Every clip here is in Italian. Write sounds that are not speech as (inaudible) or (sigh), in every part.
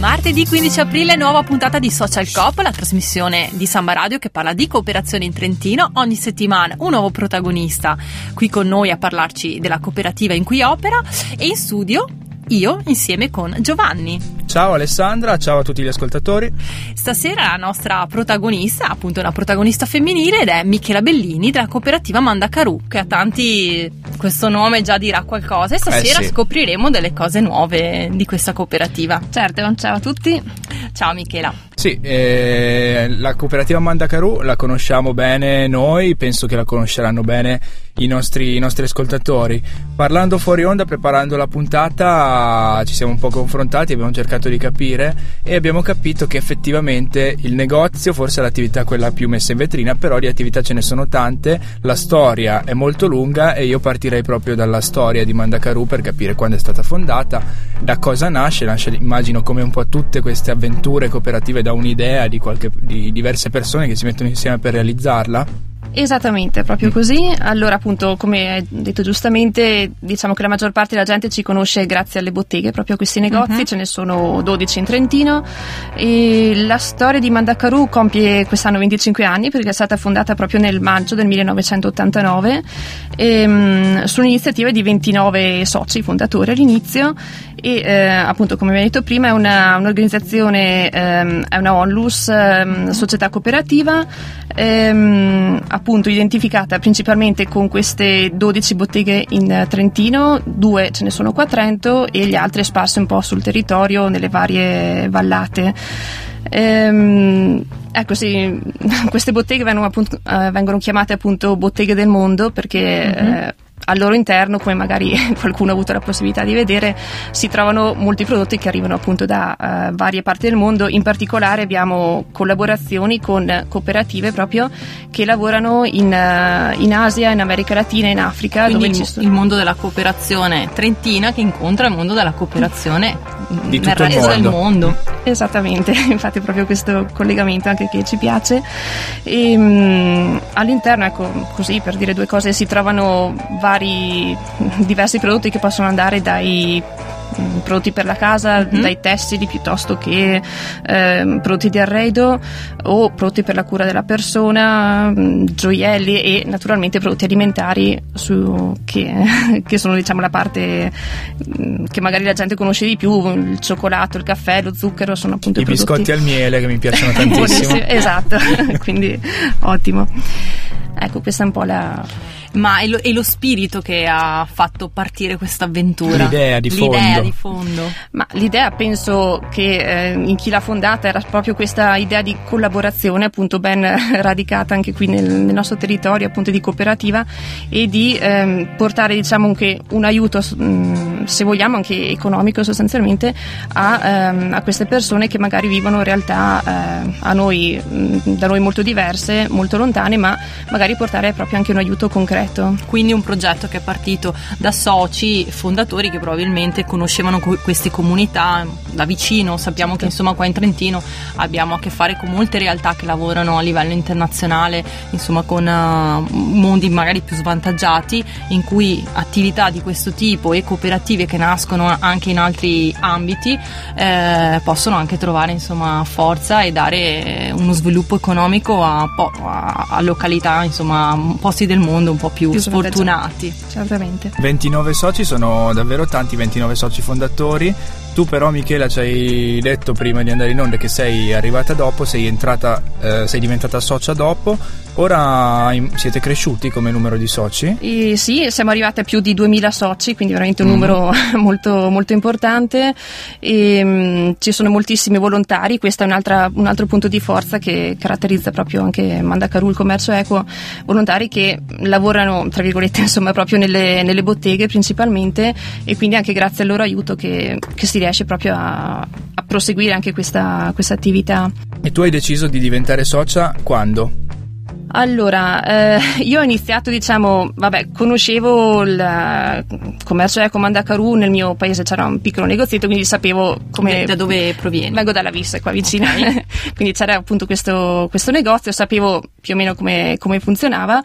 Martedì 15 aprile, nuova puntata di Social Coop, la trasmissione di Samba Radio che parla di cooperazione in Trentino. Ogni settimana un nuovo protagonista qui con noi a parlarci della cooperativa in cui opera e in studio io insieme con Giovanni. Ciao Alessandra, ciao a tutti gli ascoltatori. Stasera la nostra protagonista, appunto una protagonista femminile ed è Michela Bellini della cooperativa Mandacaru, che a tanti questo nome già dirà qualcosa e stasera Eh sì. scopriremo delle cose nuove di questa cooperativa. Certo, ciao a tutti. Ciao Michela. Sì, eh, la cooperativa Mandacaru la conosciamo bene noi, penso che la conosceranno bene i nostri, i nostri ascoltatori. Parlando fuori onda, preparando la puntata, ci siamo un po' confrontati, abbiamo cercato di capire e abbiamo capito che effettivamente il negozio forse è l'attività quella più messa in vetrina, però di attività ce ne sono tante, la storia è molto lunga e io partirei proprio dalla storia di Mandacaru per capire quando è stata fondata, da cosa nasce, nasce immagino come un po' tutte queste avventure cooperative da un'idea di, qualche, di diverse persone che si mettono insieme per realizzarla. Esattamente, proprio così. Allora, appunto, come hai detto giustamente, diciamo che la maggior parte della gente ci conosce grazie alle botteghe, proprio a questi negozi, ce ne sono 12 in Trentino. E la storia di Mandacaru compie quest'anno 25 anni perché è stata fondata proprio nel maggio del 1989 ehm, su un'iniziativa di 29 soci fondatori all'inizio e eh, appunto come abbiamo detto prima è una, un'organizzazione, ehm, è una onlus, ehm, società cooperativa ehm, appunto identificata principalmente con queste 12 botteghe in Trentino, due ce ne sono qua a Trento e gli altri sparsi un po' sul territorio nelle varie vallate. Ehm, ecco sì, (laughs) queste botteghe vengono, appunto, eh, vengono chiamate appunto botteghe del mondo perché eh, al loro interno, come magari (laughs) qualcuno ha avuto la possibilità di vedere, si trovano molti prodotti che arrivano appunto da eh, varie parti del mondo. In particolare abbiamo collaborazioni con cooperative proprio che lavorano in, eh, in Asia, in America Latina, in Africa, Quindi dove il, ci sono il mondo della cooperazione trentina che incontra il mondo della cooperazione Di nel tutto il resto del mondo. Esattamente, (laughs) infatti è proprio questo collegamento anche che ci piace. E, mh, all'interno, ecco, così per dire due cose, si trovano vari diversi prodotti che possono andare dai mh, prodotti per la casa, dai tessili piuttosto che ehm, prodotti di arredo o prodotti per la cura della persona, mh, gioielli e naturalmente prodotti alimentari su- che, (laughs) che sono diciamo la parte mh, che magari la gente conosce di più, il cioccolato, il caffè, lo zucchero sono appunto I prodotti biscotti al miele che mi piacciono (laughs) tantissimo. Esatto, (laughs) quindi ottimo. Ecco, questa è un po' la, Ma è lo, è lo spirito che ha fatto partire questa avventura. L'idea di L'idea fondo. di fondo. Ma l'idea penso che eh, in chi l'ha fondata era proprio questa idea di collaborazione, appunto ben (laughs) radicata anche qui nel, nel nostro territorio, appunto di cooperativa e di ehm, portare diciamo anche un aiuto, mh, se vogliamo anche economico sostanzialmente, a, ehm, a queste persone che magari vivono realtà eh, a noi, mh, da noi molto diverse, molto lontane, ma magari portare proprio anche un aiuto concreto. Quindi un progetto che è partito da soci fondatori che probabilmente conoscevano que- queste comunità da vicino. Sappiamo che insomma qua in Trentino abbiamo a che fare con molte realtà che lavorano a livello internazionale, insomma con eh, mondi magari più svantaggiati in cui attività di questo tipo e cooperative che nascono anche in altri ambiti eh, possono anche trovare insomma forza e dare uno sviluppo economico a, a- a località insomma posti del mondo un po' più, Più sfortunati. Certamente. 29 soci sono davvero tanti, 29 soci fondatori. Tu però Michela ci hai detto prima di andare in onda che sei arrivata dopo, sei entrata, eh, sei diventata socia dopo. Ora siete cresciuti come numero di soci? E sì, siamo arrivati a più di 2000 soci, quindi veramente un Mm. numero (laughs) molto, molto importante. E, mh, ci sono moltissimi volontari, questo è un'altra- un altro punto di forza che caratterizza proprio anche Mandacaru, il commercio equo, volontari che lavorano, tra virgolette, insomma, proprio nelle, nelle botteghe principalmente e quindi anche grazie al loro aiuto che, che si riesce proprio a, a proseguire anche questa, questa attività. E tu hai deciso di diventare socia quando? Allora, eh, io ho iniziato, diciamo, vabbè, conoscevo il commercio eco Mandacaru, nel mio paese c'era un piccolo negozietto, quindi sapevo come... Da dove provieni? Vengo dalla Vista, qua vicino, okay. (laughs) quindi c'era appunto questo, questo, negozio, sapevo più o meno come, come funzionava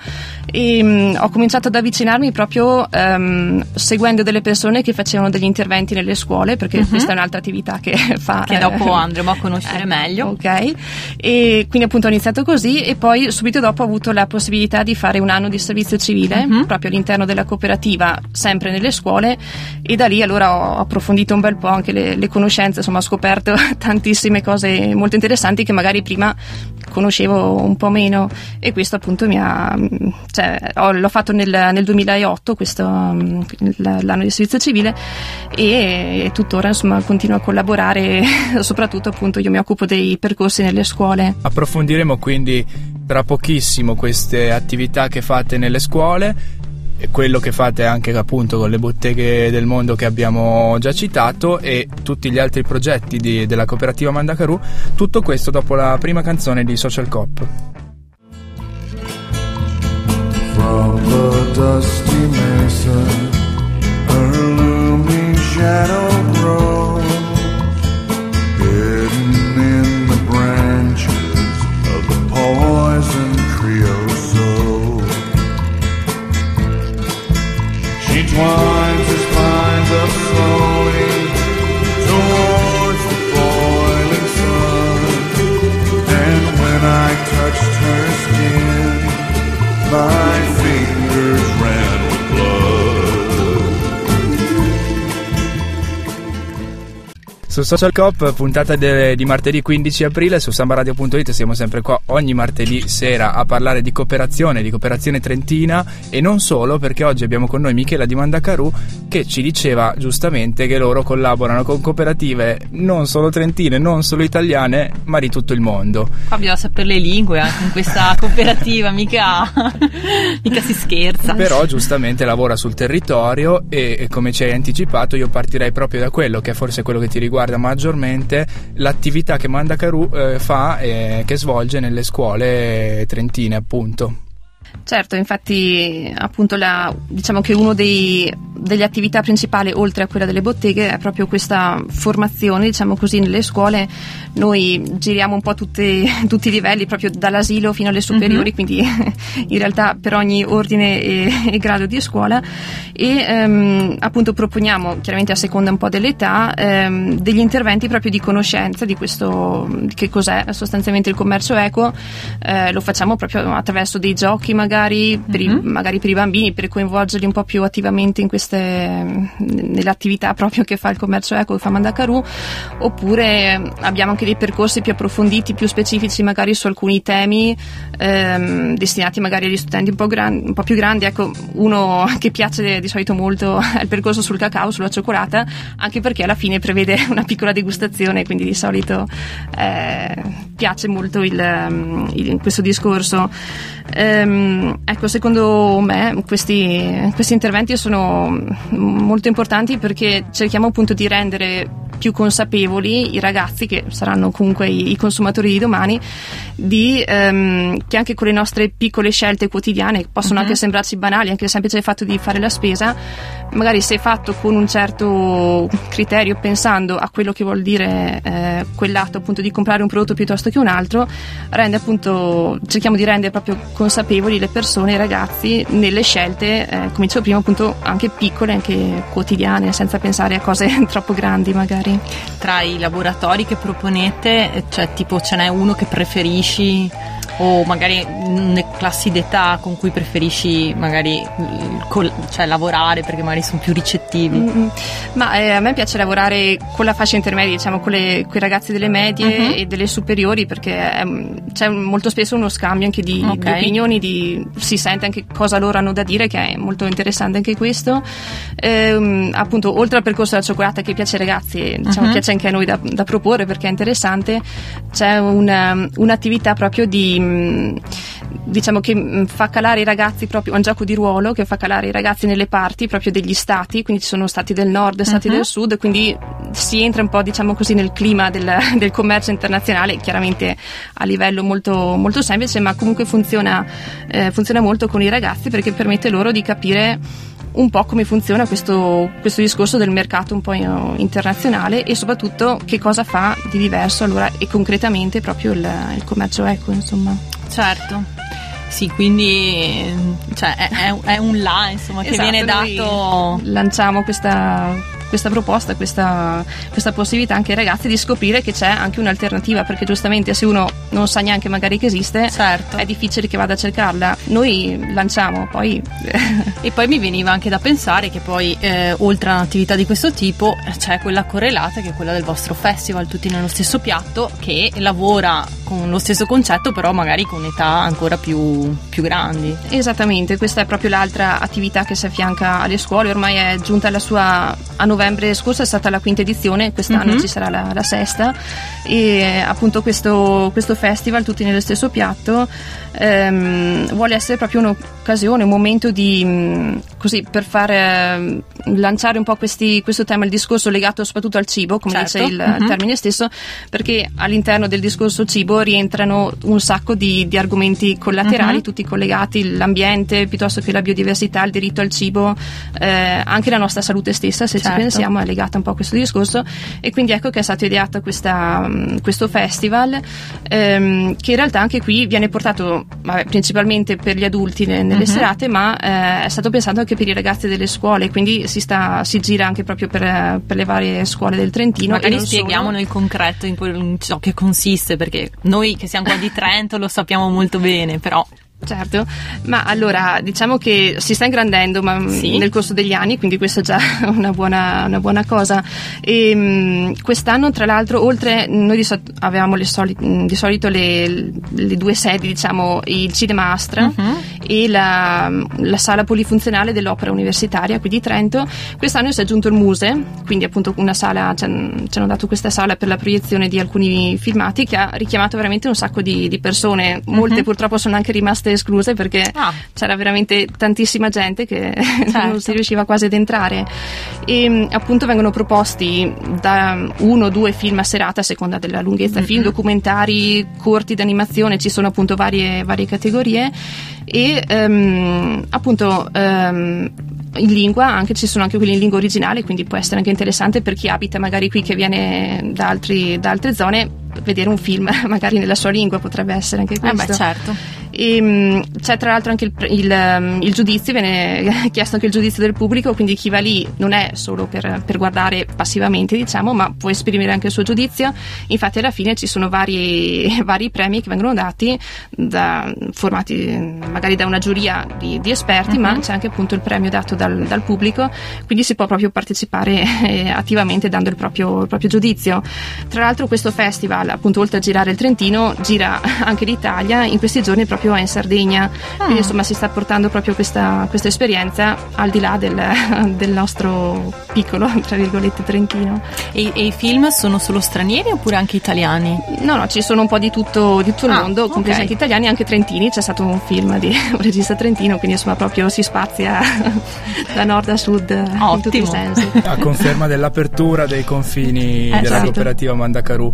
e mh, ho cominciato ad avvicinarmi proprio um, seguendo delle persone che facevano degli interventi nelle scuole, perché uh-huh. questa è un'altra attività che (laughs) fa... Che dopo eh, andremo a conoscere eh, meglio. Ok, e quindi appunto ho iniziato così e poi subito dopo ho avuto la possibilità di fare un anno di servizio civile uh-huh. proprio all'interno della cooperativa, sempre nelle scuole e da lì allora ho approfondito un bel po' anche le, le conoscenze, insomma ho scoperto (laughs) tantissime cose molto interessanti che magari prima conoscevo un po' meno e questo appunto mi ha cioè, ho, l'ho fatto nel, nel 2008 questo, l'anno di servizio civile e, e tuttora insomma continuo a collaborare (laughs) soprattutto appunto io mi occupo dei percorsi nelle scuole approfondiremo quindi tra pochissimo queste attività che fate nelle scuole. E quello che fate anche appunto con le botteghe del mondo che abbiamo già citato e tutti gli altri progetti di, della cooperativa Mandacaru tutto questo dopo la prima canzone di Social Cop. From the dusty mesa a looming shadow grows Her up slowly towards the boiling sun. And when I touched her skin, my fingers ran Su Social Cop, puntata de, di martedì 15 aprile su sambaradio.it siamo sempre qua ogni martedì sera a parlare di cooperazione, di cooperazione trentina e non solo perché oggi abbiamo con noi Michela di Mandacaru che ci diceva giustamente che loro collaborano con cooperative non solo trentine, non solo italiane, ma di tutto il mondo. Qua bisogna sapere le lingue anche in questa (laughs) cooperativa, mica, mica si scherza. Però giustamente lavora sul territorio e, e come ci hai anticipato io partirei proprio da quello che è forse quello che ti riguarda maggiormente, l'attività che Mandacaru eh, fa e che svolge nelle scuole trentine appunto. Certo, infatti appunto la, diciamo che una delle attività principali oltre a quella delle botteghe è proprio questa formazione, diciamo così, nelle scuole. Noi giriamo un po' tutti, (laughs) tutti i livelli, proprio dall'asilo fino alle superiori, mm-hmm. quindi (laughs) in realtà per ogni ordine e, e grado di scuola e ehm, appunto proponiamo, chiaramente a seconda un po' dell'età, ehm, degli interventi proprio di conoscenza di questo, di che cos'è sostanzialmente il commercio equo, eh, lo facciamo proprio attraverso dei giochi magari magari per, mm-hmm. i, magari per, i, bambini, per coinvolgerli un po' più attivamente in queste, nelle attività proprio che fa il commercio eco, che fa Mandacaru, oppure abbiamo anche dei percorsi più approfonditi, più specifici magari su alcuni temi ehm, destinati magari agli studenti un po', gran, un po', più grandi. Ecco, uno (laughs) che piace di solito molto (laughs) è il percorso sul cacao, sulla cioccolata, anche perché alla fine prevede (laughs) una piccola degustazione, quindi di solito eh, piace molto il, il, questo discorso. Ehm, ecco, secondo me questi, questi interventi sono molto importanti perché cerchiamo appunto di rendere più consapevoli i ragazzi, che saranno comunque i, i consumatori di domani, di, ehm, che anche con le nostre piccole scelte quotidiane, che possono uh-huh. anche sembrarci banali, anche il semplice fatto di fare la spesa, magari se fatto con un certo criterio, pensando a quello che vuol dire eh, quell'atto appunto di comprare un prodotto piuttosto che un altro, rende appunto, cerchiamo di rendere proprio consapevoli le persone, i ragazzi, nelle scelte, eh, come dicevo prima, appunto anche piccole, anche quotidiane, senza pensare a cose (laughs) troppo grandi magari. Tra i laboratori che proponete, cioè tipo ce n'è uno che preferisci o magari classi d'età con cui preferisci magari col, cioè, lavorare perché magari sono più ricettivi? Mm-hmm. Ma eh, a me piace lavorare con la fascia intermedia, diciamo con, le, con i ragazzi delle medie mm-hmm. e delle superiori perché ehm, c'è molto spesso uno scambio anche di, okay. di, opinioni, di, si sente anche cosa loro hanno da dire che è molto interessante anche questo. Ehm, appunto oltre al percorso della cioccolata che piace ai ragazzi, diciamo mm-hmm. piace anche a noi da, da, proporre perché è interessante, c'è una, un'attività proprio di diciamo che mh, fa calare i ragazzi proprio, è un gioco di ruolo che fa calare i ragazzi nelle parti proprio degli stati, quindi ci sono stati del nord, stati Mhm. del sud, quindi si entra un po' diciamo così nel clima del, (laughs) del commercio internazionale, chiaramente a livello molto, molto semplice, ma comunque funziona, eh, funziona molto con i ragazzi perché permette loro di capire un po' come funziona questo, questo discorso del mercato un po' in- internazionale e soprattutto che cosa fa di diverso allora e concretamente proprio il, il commercio eco insomma. Certo. Sì, quindi cioè, è, è- un là insomma, che Esatto, viene dato. Lanciamo questa, questa proposta, questa, questa possibilità anche ai ragazzi di scoprire che c'è anche un'alternativa, perché giustamente se uno non sa neanche magari che esiste, Certo. è difficile che vada a cercarla. Noi lanciamo, poi E poi mi veniva anche da pensare che poi, eh, oltre a un'attività di questo tipo, c'è quella correlata che è quella del vostro festival, tutti nello stesso piatto, che lavora con lo stesso concetto, però magari con età ancora più, più grandi. Esattamente, questa è proprio l'altra attività che si affianca alle scuole, ormai è giunta alla sua a novembre scorso è stata la quinta edizione, quest'anno Mhm. ci sarà la, la sesta e appunto questo, questo festival tutti nello stesso piatto ehm, vuole essere proprio un'occasione, un momento di mh, così per far ehm, lanciare un po' questi- questo tema, il discorso legato soprattutto al cibo, come Certo, dice il mhm. termine stesso, perché all'interno del discorso cibo rientrano un sacco di, di argomenti collaterali, Mhm. tutti collegati, l'ambiente piuttosto che la biodiversità, il diritto al cibo, eh, anche la nostra salute stessa, se Certo. ci pensiamo, è legata un po' a questo discorso. E quindi ecco che è stato ideato questa, mh, questo festival, ehm, che in realtà anche qui viene portato vabbè, principalmente per gli adulti ne- nelle Mhm. serate, ma eh, è stato pensato anche per i ragazzi delle scuole, quindi si, sta, si gira anche proprio per, per le varie scuole del Trentino. e Magari spieghiamo nel concreto in, quel- in ciò che consiste, perché noi che siamo qua di Trento lo sappiamo molto bene, però Certo, ma allora diciamo che si sta ingrandendo ma, mh, Sì. nel corso degli anni, quindi questa è già (laughs) una buona, una buona cosa. E, mh, quest'anno, tra l'altro, oltre noi di, so- avevamo le soli- mh, di solito le, le due sedi, diciamo, il Cinema Astra Mhm. e la, la sala polifunzionale dell'opera universitaria qui di Trento. Quest'anno si è aggiunto il Muse, quindi appunto una sala, ci han- ci hanno dato questa sala per la proiezione di alcuni filmati che ha richiamato veramente un sacco di, di persone, molte Mhm. purtroppo sono anche rimaste escluse perché Ah. c'era veramente tantissima gente che Certo. (laughs) non si riusciva quasi ad entrare e mh, appunto vengono proposti da uno o due film a serata a seconda della lunghezza film, documentari, corti d'animazione, ci sono appunto varie, varie categorie e ehm, appunto ehm, in lingua anche ci sono anche quelli in lingua originale quindi può essere anche interessante per chi abita magari qui che viene da, altri- da altre zone vedere un film (laughs) magari nella sua lingua potrebbe essere anche Eh questo beh, certo. E, mh, c'è tra l'altro anche il, il, um, il giudizio, viene (laughs) chiesto anche il giudizio del pubblico, quindi chi va lì non è solo per, per guardare passivamente, diciamo, ma può esprimere anche il suo giudizio. Infatti alla fine ci sono vari, (laughs) vari premi che vengono dati, da, formati eh, magari da una giuria di, di esperti, ma c'è anche appunto il premio dato dal, dal pubblico, quindi si può proprio partecipare (laughs) eh, attivamente dando il proprio, il proprio giudizio. Tra l'altro questo festival, appunto oltre a girare il Trentino, gira anche l'Italia, in questi giorni proprio è in Sardegna, quindi insomma si sta portando proprio questa, questa esperienza al di là del, (laughs) del nostro piccolo, tra virgolette, Trentino. E, e i film sono solo stranieri oppure anche italiani? No, no, ci sono un po' di tutto, di tutto il Ah, mondo, compresi ok. anche italiani, anche trentini, c'è stato un film di (laughs) un regista trentino, quindi insomma proprio si spazia (laughs) da nord a sud in tutti i Ottimo. sensi. A conferma dell'apertura dei confini Eh, della certo. cooperativa Mandacaru,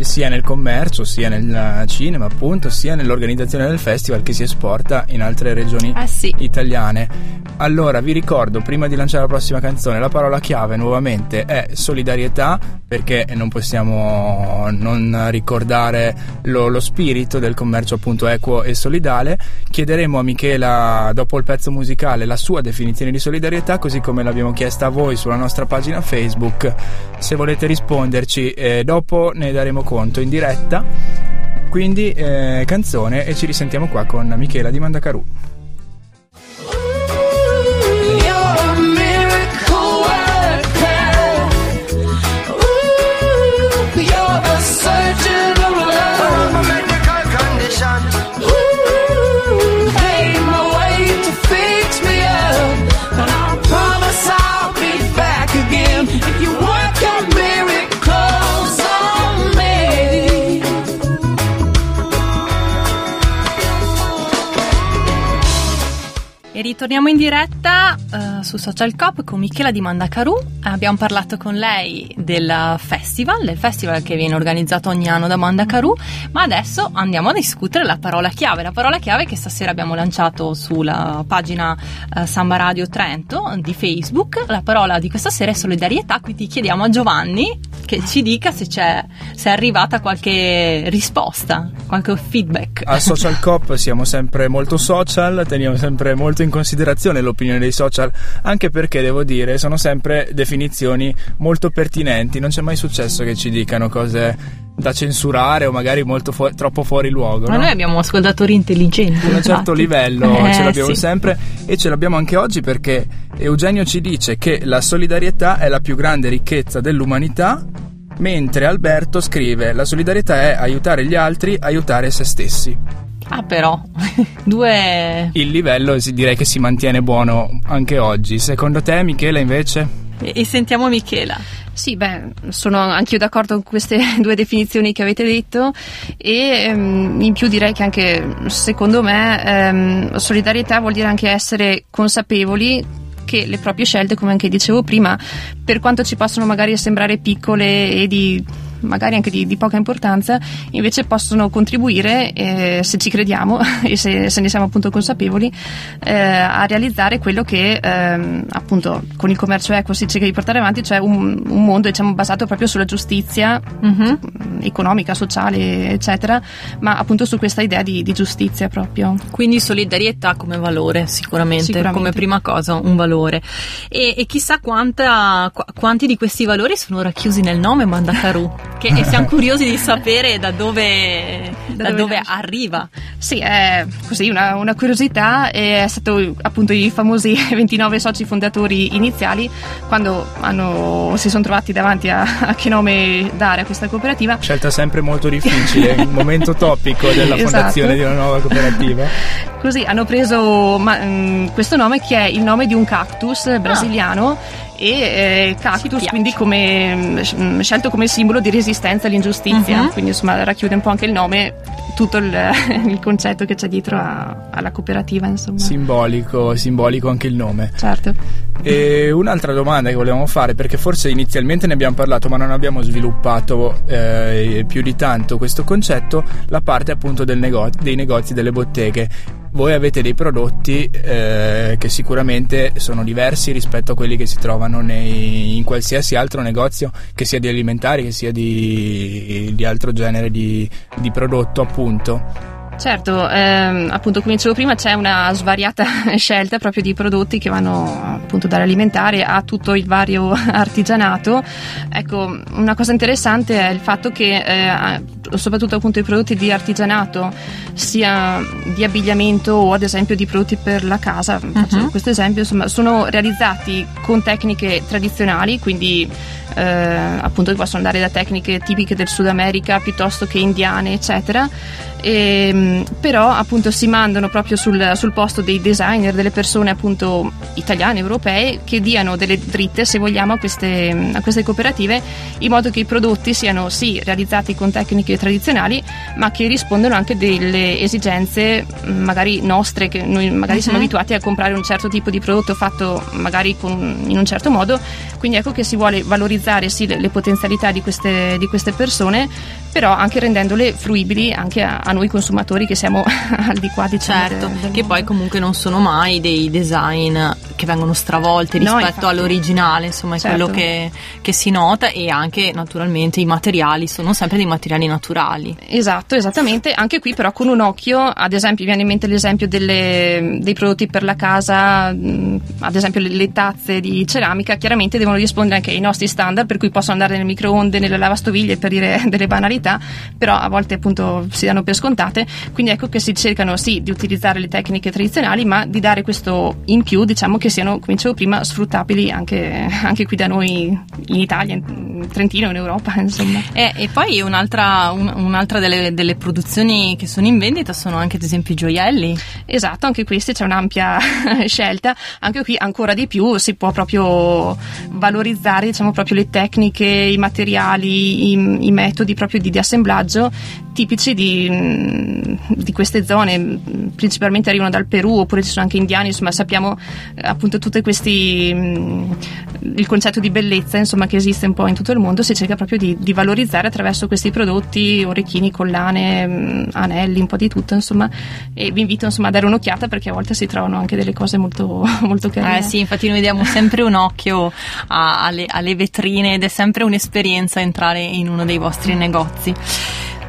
sia nel commercio, sia nel cinema, appunto, sia nell'organizzazione del festival che si esporta in altre regioni Eh sì. italiane. Allora, vi ricordo, prima di lanciare la prossima canzone, la parola chiave nuovamente è solidarietà, perché non possiamo non ricordare lo, lo spirito del commercio appunto equo e solidale. Chiederemo a Michela, dopo il pezzo musicale, la sua definizione di solidarietà, così come l'abbiamo chiesta a voi sulla nostra pagina Facebook. Se volete risponderci, eh, dopo ne daremo conto in diretta. Quindi eh, canzone e ci risentiamo qua con Michela di Mandacaru. Torniamo in diretta uh, su Social Cop con Michela di Mandacaru. Abbiamo parlato con lei del festival, del festival che viene organizzato ogni anno da Mandacaru, ma adesso andiamo a discutere la parola chiave, la parola chiave che stasera abbiamo lanciato sulla pagina uh, Samba Radio Trento di Facebook. La parola di questa sera è solidarietà, quindi chiediamo a Giovanni che ci dica se, c'è, se è arrivata qualche risposta, qualche feedback. A Social (laughs) Cop siamo sempre molto social, teniamo sempre molto in considerazione l'opinione dei social, anche perché devo dire sono sempre definizioni molto pertinenti, non c'è mai successo che ci dicano cose da censurare o magari molto fu- troppo fuori luogo. Ma no? noi abbiamo ascoltatori intelligenti. Ad un certo livello (laughs) Eh, ce l'abbiamo sì. sempre e ce l'abbiamo anche oggi perché Eugenio ci dice che la solidarietà è la più grande ricchezza dell'umanità, mentre Alberto scrive la solidarietà è aiutare gli altri, aiutare se stessi. Ah, però, (laughs) due. Il livello direi che si mantiene buono anche oggi. Secondo te, Michela, invece? E e sentiamo Michela. Sì, beh, sono anch'io d'accordo con queste (laughs) due definizioni che avete detto e ehm, in più direi che anche secondo me ehm, solidarietà vuol dire anche essere consapevoli che le proprie scelte, come anche dicevo prima, per quanto ci possono magari sembrare piccole e di magari anche di, di poca importanza, invece possono contribuire, eh, se ci crediamo (laughs) e se, se ne siamo appunto consapevoli, eh, a realizzare quello che ehm, appunto con il commercio equo si cerca di portare avanti, cioè un, un mondo diciamo, basato proprio sulla giustizia Mhm. mh, economica, sociale, eccetera, ma appunto su questa idea di, di giustizia proprio. Quindi solidarietà come valore, sicuramente, Sicuramente. come prima cosa, un valore. E, e chissà quanta, qu- quanti di questi valori sono racchiusi nel nome Mandakaru, (laughs) che e siamo curiosi di sapere da dove, da dove dove nasce. arriva. Sì, è così una, una curiosità, è stato appunto i famosi (laughs) 29 soci fondatori iniziali quando hanno- si sono trovati davanti a, a che nome dare a questa cooperativa. Scelta sempre molto difficile, il (laughs) momento topico della Esatto. fondazione di una nuova cooperativa. Così hanno preso ma, mh, questo nome che è il nome di un cactus brasiliano e eh, Ci cactus quindi come, mh, scelto come simbolo di resistenza all'ingiustizia, Mhm. quindi insomma racchiude un po' anche il nome, tutto il, (laughs) il concetto che c'è dietro a- alla cooperativa insomma. Simbolico, simbolico anche il nome. Certo. E un'altra domanda che volevamo fare, perché forse inizialmente ne abbiamo parlato, ma non abbiamo sviluppato eh, più di tanto questo concetto, la parte appunto del nego- dei negozi, delle botteghe. Voi avete dei prodotti eh, che sicuramente sono diversi rispetto a quelli che si trovano nei- in qualsiasi altro negozio, che sia di alimentari, che sia di, di altro genere di, di prodotto, appunto. Certo, ehm, appunto come dicevo prima c'è una svariata (laughs) scelta proprio di prodotti che vanno appunto dall'alimentare a tutto il vario (laughs) artigianato. Ecco, una cosa interessante è il fatto che eh, soprattutto appunto i prodotti di artigianato, sia di abbigliamento o ad esempio di prodotti per la casa, faccio Mhm. questo esempio, insomma, sono realizzati con tecniche tradizionali, quindi eh, appunto che possono andare da tecniche tipiche del Sud America piuttosto che indiane, eccetera. E, però appunto si mandano proprio sul, sul posto dei designer, delle persone appunto italiane, europee, che diano delle dritte, se vogliamo, a queste, a queste cooperative, in modo che i prodotti siano sì realizzati con tecniche tradizionali, ma che rispondano anche delle esigenze mh, magari nostre, che noi magari siamo Mhm. abituati a comprare un certo tipo di prodotto fatto magari con- in un certo modo, quindi ecco che si vuole valorizzare sì le, le potenzialità di queste, di queste persone, però anche rendendole fruibili anche a, a noi consumatori che siamo (laughs) al di qua diciamo, Certo, del- del che poi mondo. comunque non sono mai dei design che vengono stravolti No, rispetto infatti. all'originale, insomma è Certo. quello che, che si nota e anche naturalmente i materiali sono sempre dei materiali naturali. Esatto, esattamente. Anche qui, però, con un occhio, ad esempio, viene in mente l'esempio delle- dei prodotti per la casa, ad esempio le, le tazze di ceramica, chiaramente devono rispondere anche ai nostri standard, per cui possono andare nel microonde, nelle lavastoviglie, per dire (laughs) delle banalità, però a volte appunto si danno per scontate. Quindi ecco che si cercano sì di utilizzare le tecniche tradizionali, ma di dare questo in più, diciamo che siano, come dicevo prima, sfruttabili anche, anche qui da noi in Italia, in Trentino, in Europa, (laughs) insomma. Eh, e poi un'altra, un, un'altra delle, delle, produzioni che sono in vendita sono anche ad esempio i gioielli. Esatto, anche questi c'è un'ampia (laughs) scelta, anche qui ancora di più si può proprio valorizzare diciamo proprio le tecniche, i materiali, i, i metodi proprio di, di assemblaggio tipici di, di, queste zone, principalmente arrivano dal Perù oppure ci sono anche indiani, insomma sappiamo eh, appunto tutti questi, mm, il concetto di bellezza insomma che esiste un po' in tutto il mondo, si cerca proprio di, di valorizzare attraverso questi prodotti, orecchini, collane, mm, anelli, un po' di tutto insomma e vi invito insomma a dare un'occhiata perché a volte si trovano anche delle cose molto, (laughs) molto carine. Eh sì, infatti noi diamo sempre un occhio a, alle, alle vetrine ed è sempre un'esperienza entrare in uno dei vostri negozi.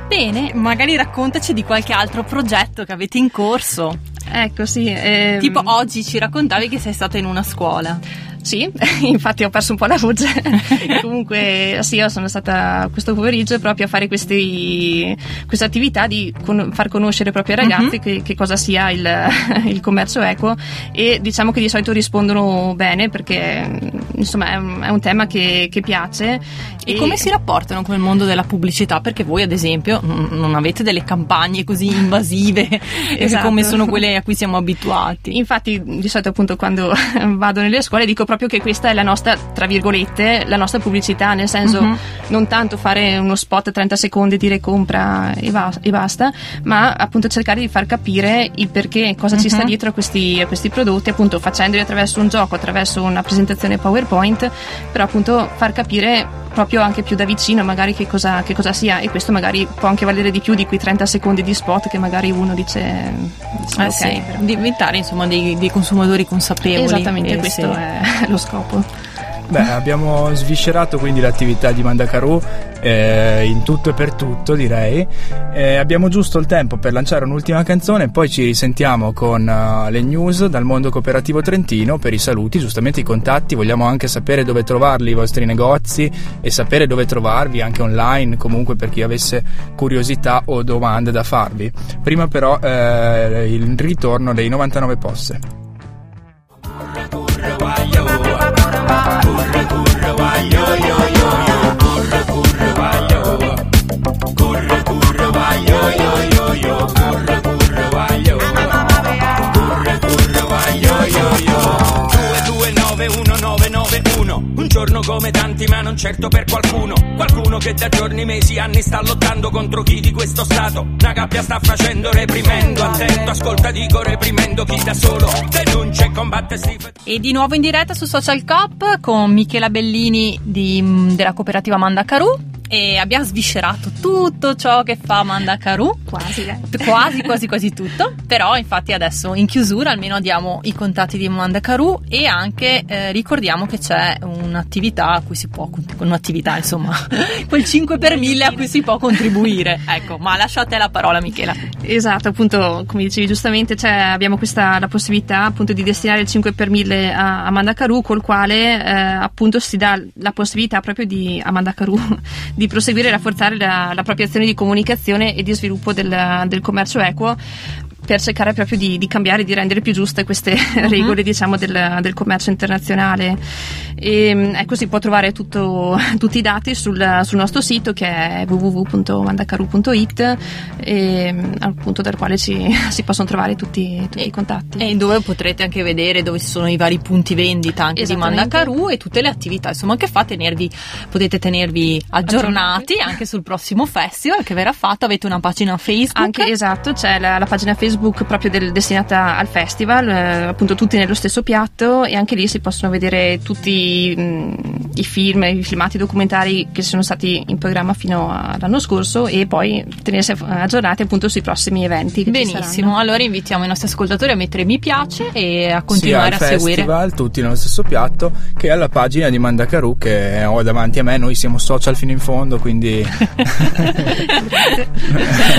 Bene, magari raccontaci di qualche altro progetto che avete in corso. Ecco, sì. Ehm... Tipo oggi ci raccontavi che sei stata in una scuola. Sì, (laughs) infatti ho perso un po' la voce. (laughs) Comunque, sì, io sono stata questo pomeriggio proprio a fare questi, questa attività di con, far conoscere proprio ai ragazzi uh-huh. che, che, cosa sia il, (laughs) il, commercio equo e diciamo che di solito rispondono bene perché insomma è un, è un tema che, che piace. E, e, come si rapportano con il mondo della pubblicità? Perché voi, ad esempio, non avete delle campagne così invasive esatto. come sono quelle a cui siamo abituati. Infatti, di solito, appunto, quando vado nelle scuole dico proprio che questa è la nostra, tra virgolette, la nostra pubblicità, nel senso uh-huh. non tanto fare uno spot 30 secondi, dire compra e, va- e, basta, ma appunto cercare di far capire il perché, cosa uh-huh. ci sta mhm. dietro a questi, a questi prodotti, appunto facendoli attraverso un gioco, attraverso una presentazione PowerPoint, però appunto far capire proprio anche più da vicino magari che cosa, che cosa, sia e questo magari può anche valere di più di quei 30 secondi di spot che magari uno dice, dice eh okay, sì, diventare insomma dei, dei, consumatori consapevoli esattamente questo sì. è lo scopo Beh, abbiamo sviscerato quindi l'attività di Mandacaru eh, in tutto e per tutto, direi. Eh, abbiamo giusto il tempo per lanciare un'ultima canzone, poi ci risentiamo con uh, le news dal mondo cooperativo trentino per i saluti, giustamente i contatti. Vogliamo anche sapere dove trovarli i vostri negozi e sapere dove trovarvi anche online, comunque per chi avesse curiosità o domande da farvi. Prima però eh, il ritorno dei 99 posse. Un giorno come tanti ma non certo per qualcuno. Qualcuno che da giorni mesi anni sta lottando contro chi di questo stato. Una gabbia sta facendo reprimendo. Attento ascolta dico reprimendo chi da solo denuncia e combatte sti e di nuovo in diretta su Social Cop con Michela Bellini di, della cooperativa Mandacaru e abbiamo sviscerato tutto ciò che fa Mandakaru. Quasi, eh. quasi, quasi, quasi tutto. Però, infatti, adesso in chiusura almeno diamo i contatti di Mandakaru e anche eh, ricordiamo che c'è un'attività a cui si può un'attività, insomma, (laughs) quel 5 per 1000 a cui si può contribuire. Ecco, ma lascio a te la parola, Michela. Esatto, appunto, come dicevi giustamente, cioè, abbiamo questa la possibilità appunto di destinare il 5 per 1000 a, a Mandakaru, col quale eh, appunto si dà la possibilità proprio di a Mandakaru (laughs) di di proseguire e rafforzare la, la propria azione di comunicazione e di sviluppo del, del commercio equo per cercare proprio di, di, cambiare, di rendere più giuste queste uh-huh. (laughs) regole diciamo, del, del, commercio internazionale. E, mm, ecco, si può trovare tutto, (laughs) tutti i dati sul, sul, nostro sito che è www.mandacaru.it e, mm, appunto dal quale ci, (laughs) si possono trovare tutti, tutti e, i contatti. E dove potrete anche vedere dove ci sono i vari punti vendita anche di Mandacaru e tutte le attività insomma che fa, tenervi, potete tenervi aggiornati, aggiornati anche sul prossimo festival che verrà fatto, avete una pagina Facebook. Anche esatto, c'è la, la pagina Facebook Facebook proprio del, destinata al festival, eh, appunto tutti nello stesso piatto e anche lì si possono vedere tutti mh, i film, i filmati documentari che sono stati in programma fino all'anno scorso e poi tenersi aggiornati appunto sui prossimi eventi. Benissimo, allora invitiamo i nostri ascoltatori a mettere mi piace e a continuare sia a seguire. festival, tutti nello stesso piatto, che alla pagina di Mandacaru che ho davanti a me, noi siamo social fino in fondo, quindi (laughs)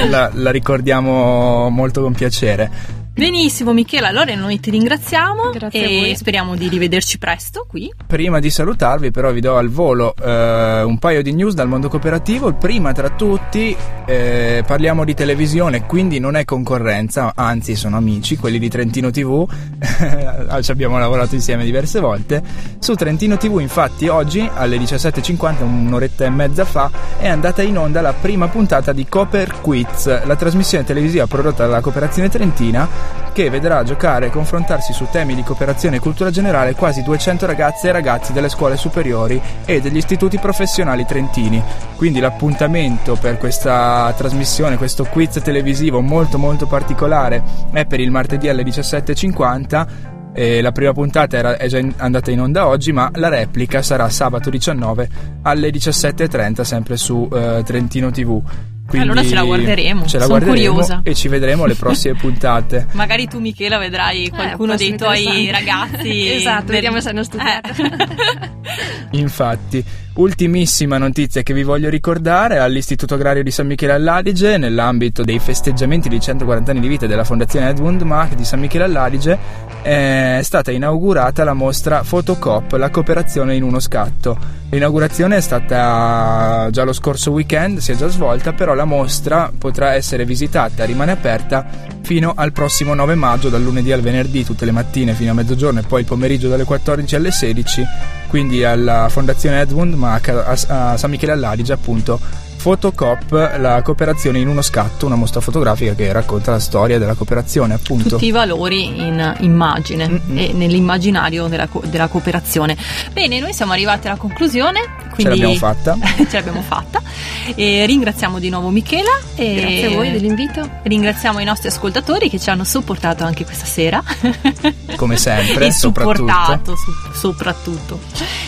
(laughs) la, la ricordiamo molto con piacere piacere. Benissimo Michela, allora noi ti ringraziamo Grazie a e voi. speriamo di rivederci presto qui. Prima di salutarvi però vi do al volo eh, un paio di news dal mondo cooperativo. Il prima tra tutti eh, parliamo di televisione, quindi non è concorrenza, anzi sono amici, quelli di Trentino TV, (laughs) ci abbiamo lavorato insieme diverse volte. Su Trentino TV infatti oggi alle 17.50, un'oretta e mezza fa, è andata in onda la prima puntata di Cooper Quiz, la trasmissione televisiva prodotta dalla Cooperazione Trentina che vedrà giocare e confrontarsi su temi di cooperazione e cultura generale quasi 200 ragazze e ragazzi delle scuole superiori e degli istituti professionali trentini. Quindi l'appuntamento per questa trasmissione, questo quiz televisivo molto molto particolare è per il martedì alle 17.50. E la prima puntata era, è già in- andata in onda oggi, ma la replica sarà sabato 19 alle 17.30 sempre su eh, Trentino TV. Quindi Allora ce la guarderemo, ce la son guarderemo curiosa. e ci vedremo alle prossime (laughs) puntate. Magari tu Michela vedrai qualcuno può dei tuoi ragazzi. (laughs) Esatto, del- vediamo se hanno studiato. Eh. (laughs) Infatti, ultimissima notizia che vi voglio ricordare, all'Istituto Agrario di San Michele all'Adige, nell'ambito dei festeggiamenti di 140 anni di vita della Fondazione Edmund Mach di San Michele all'Adige, è stata inaugurata la mostra Photocop, la cooperazione in uno scatto. L'inaugurazione è stata già lo scorso weekend, si è già svolta, però la mostra potrà essere visitata, rimane aperta fino al prossimo 9 maggio, dal lunedì al venerdì, tutte le mattine fino a mezzogiorno e poi il pomeriggio dalle 14 alle 16 quindi alla Fondazione Edmund Mach a, a San Michele all'Adige appunto Photocop, la cooperazione in uno scatto, una mostra fotografica che racconta la storia della cooperazione appunto. tutti i valori in immagine Mm-mm. e nell'immaginario della, co- della cooperazione. Bene, noi siamo arrivati alla conclusione. Quindi l'abbiamo fatta. (laughs) ce l'abbiamo fatta. E ringraziamo di nuovo Michela. E Grazie a voi dell'invito. Ringraziamo i nostri ascoltatori che ci hanno sopportato anche questa sera. Come sempre, (laughs) e soprattutto. supportato su- soprattutto.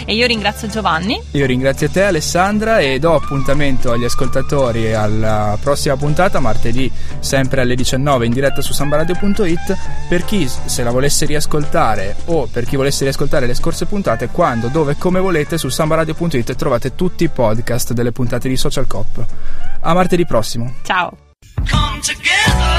E io ringrazio Giovanni. Io ringrazio te Alessandra e do appuntamento agli ascoltatori alla prossima puntata martedì sempre alle 19 in diretta su sambaradio.it per chi se la volesse riascoltare o per chi volesse riascoltare le scorse puntate quando, dove e come volete su sambaradio.it trovate tutti i podcast delle puntate di Social Cop. A martedì prossimo. Ciao. Come together.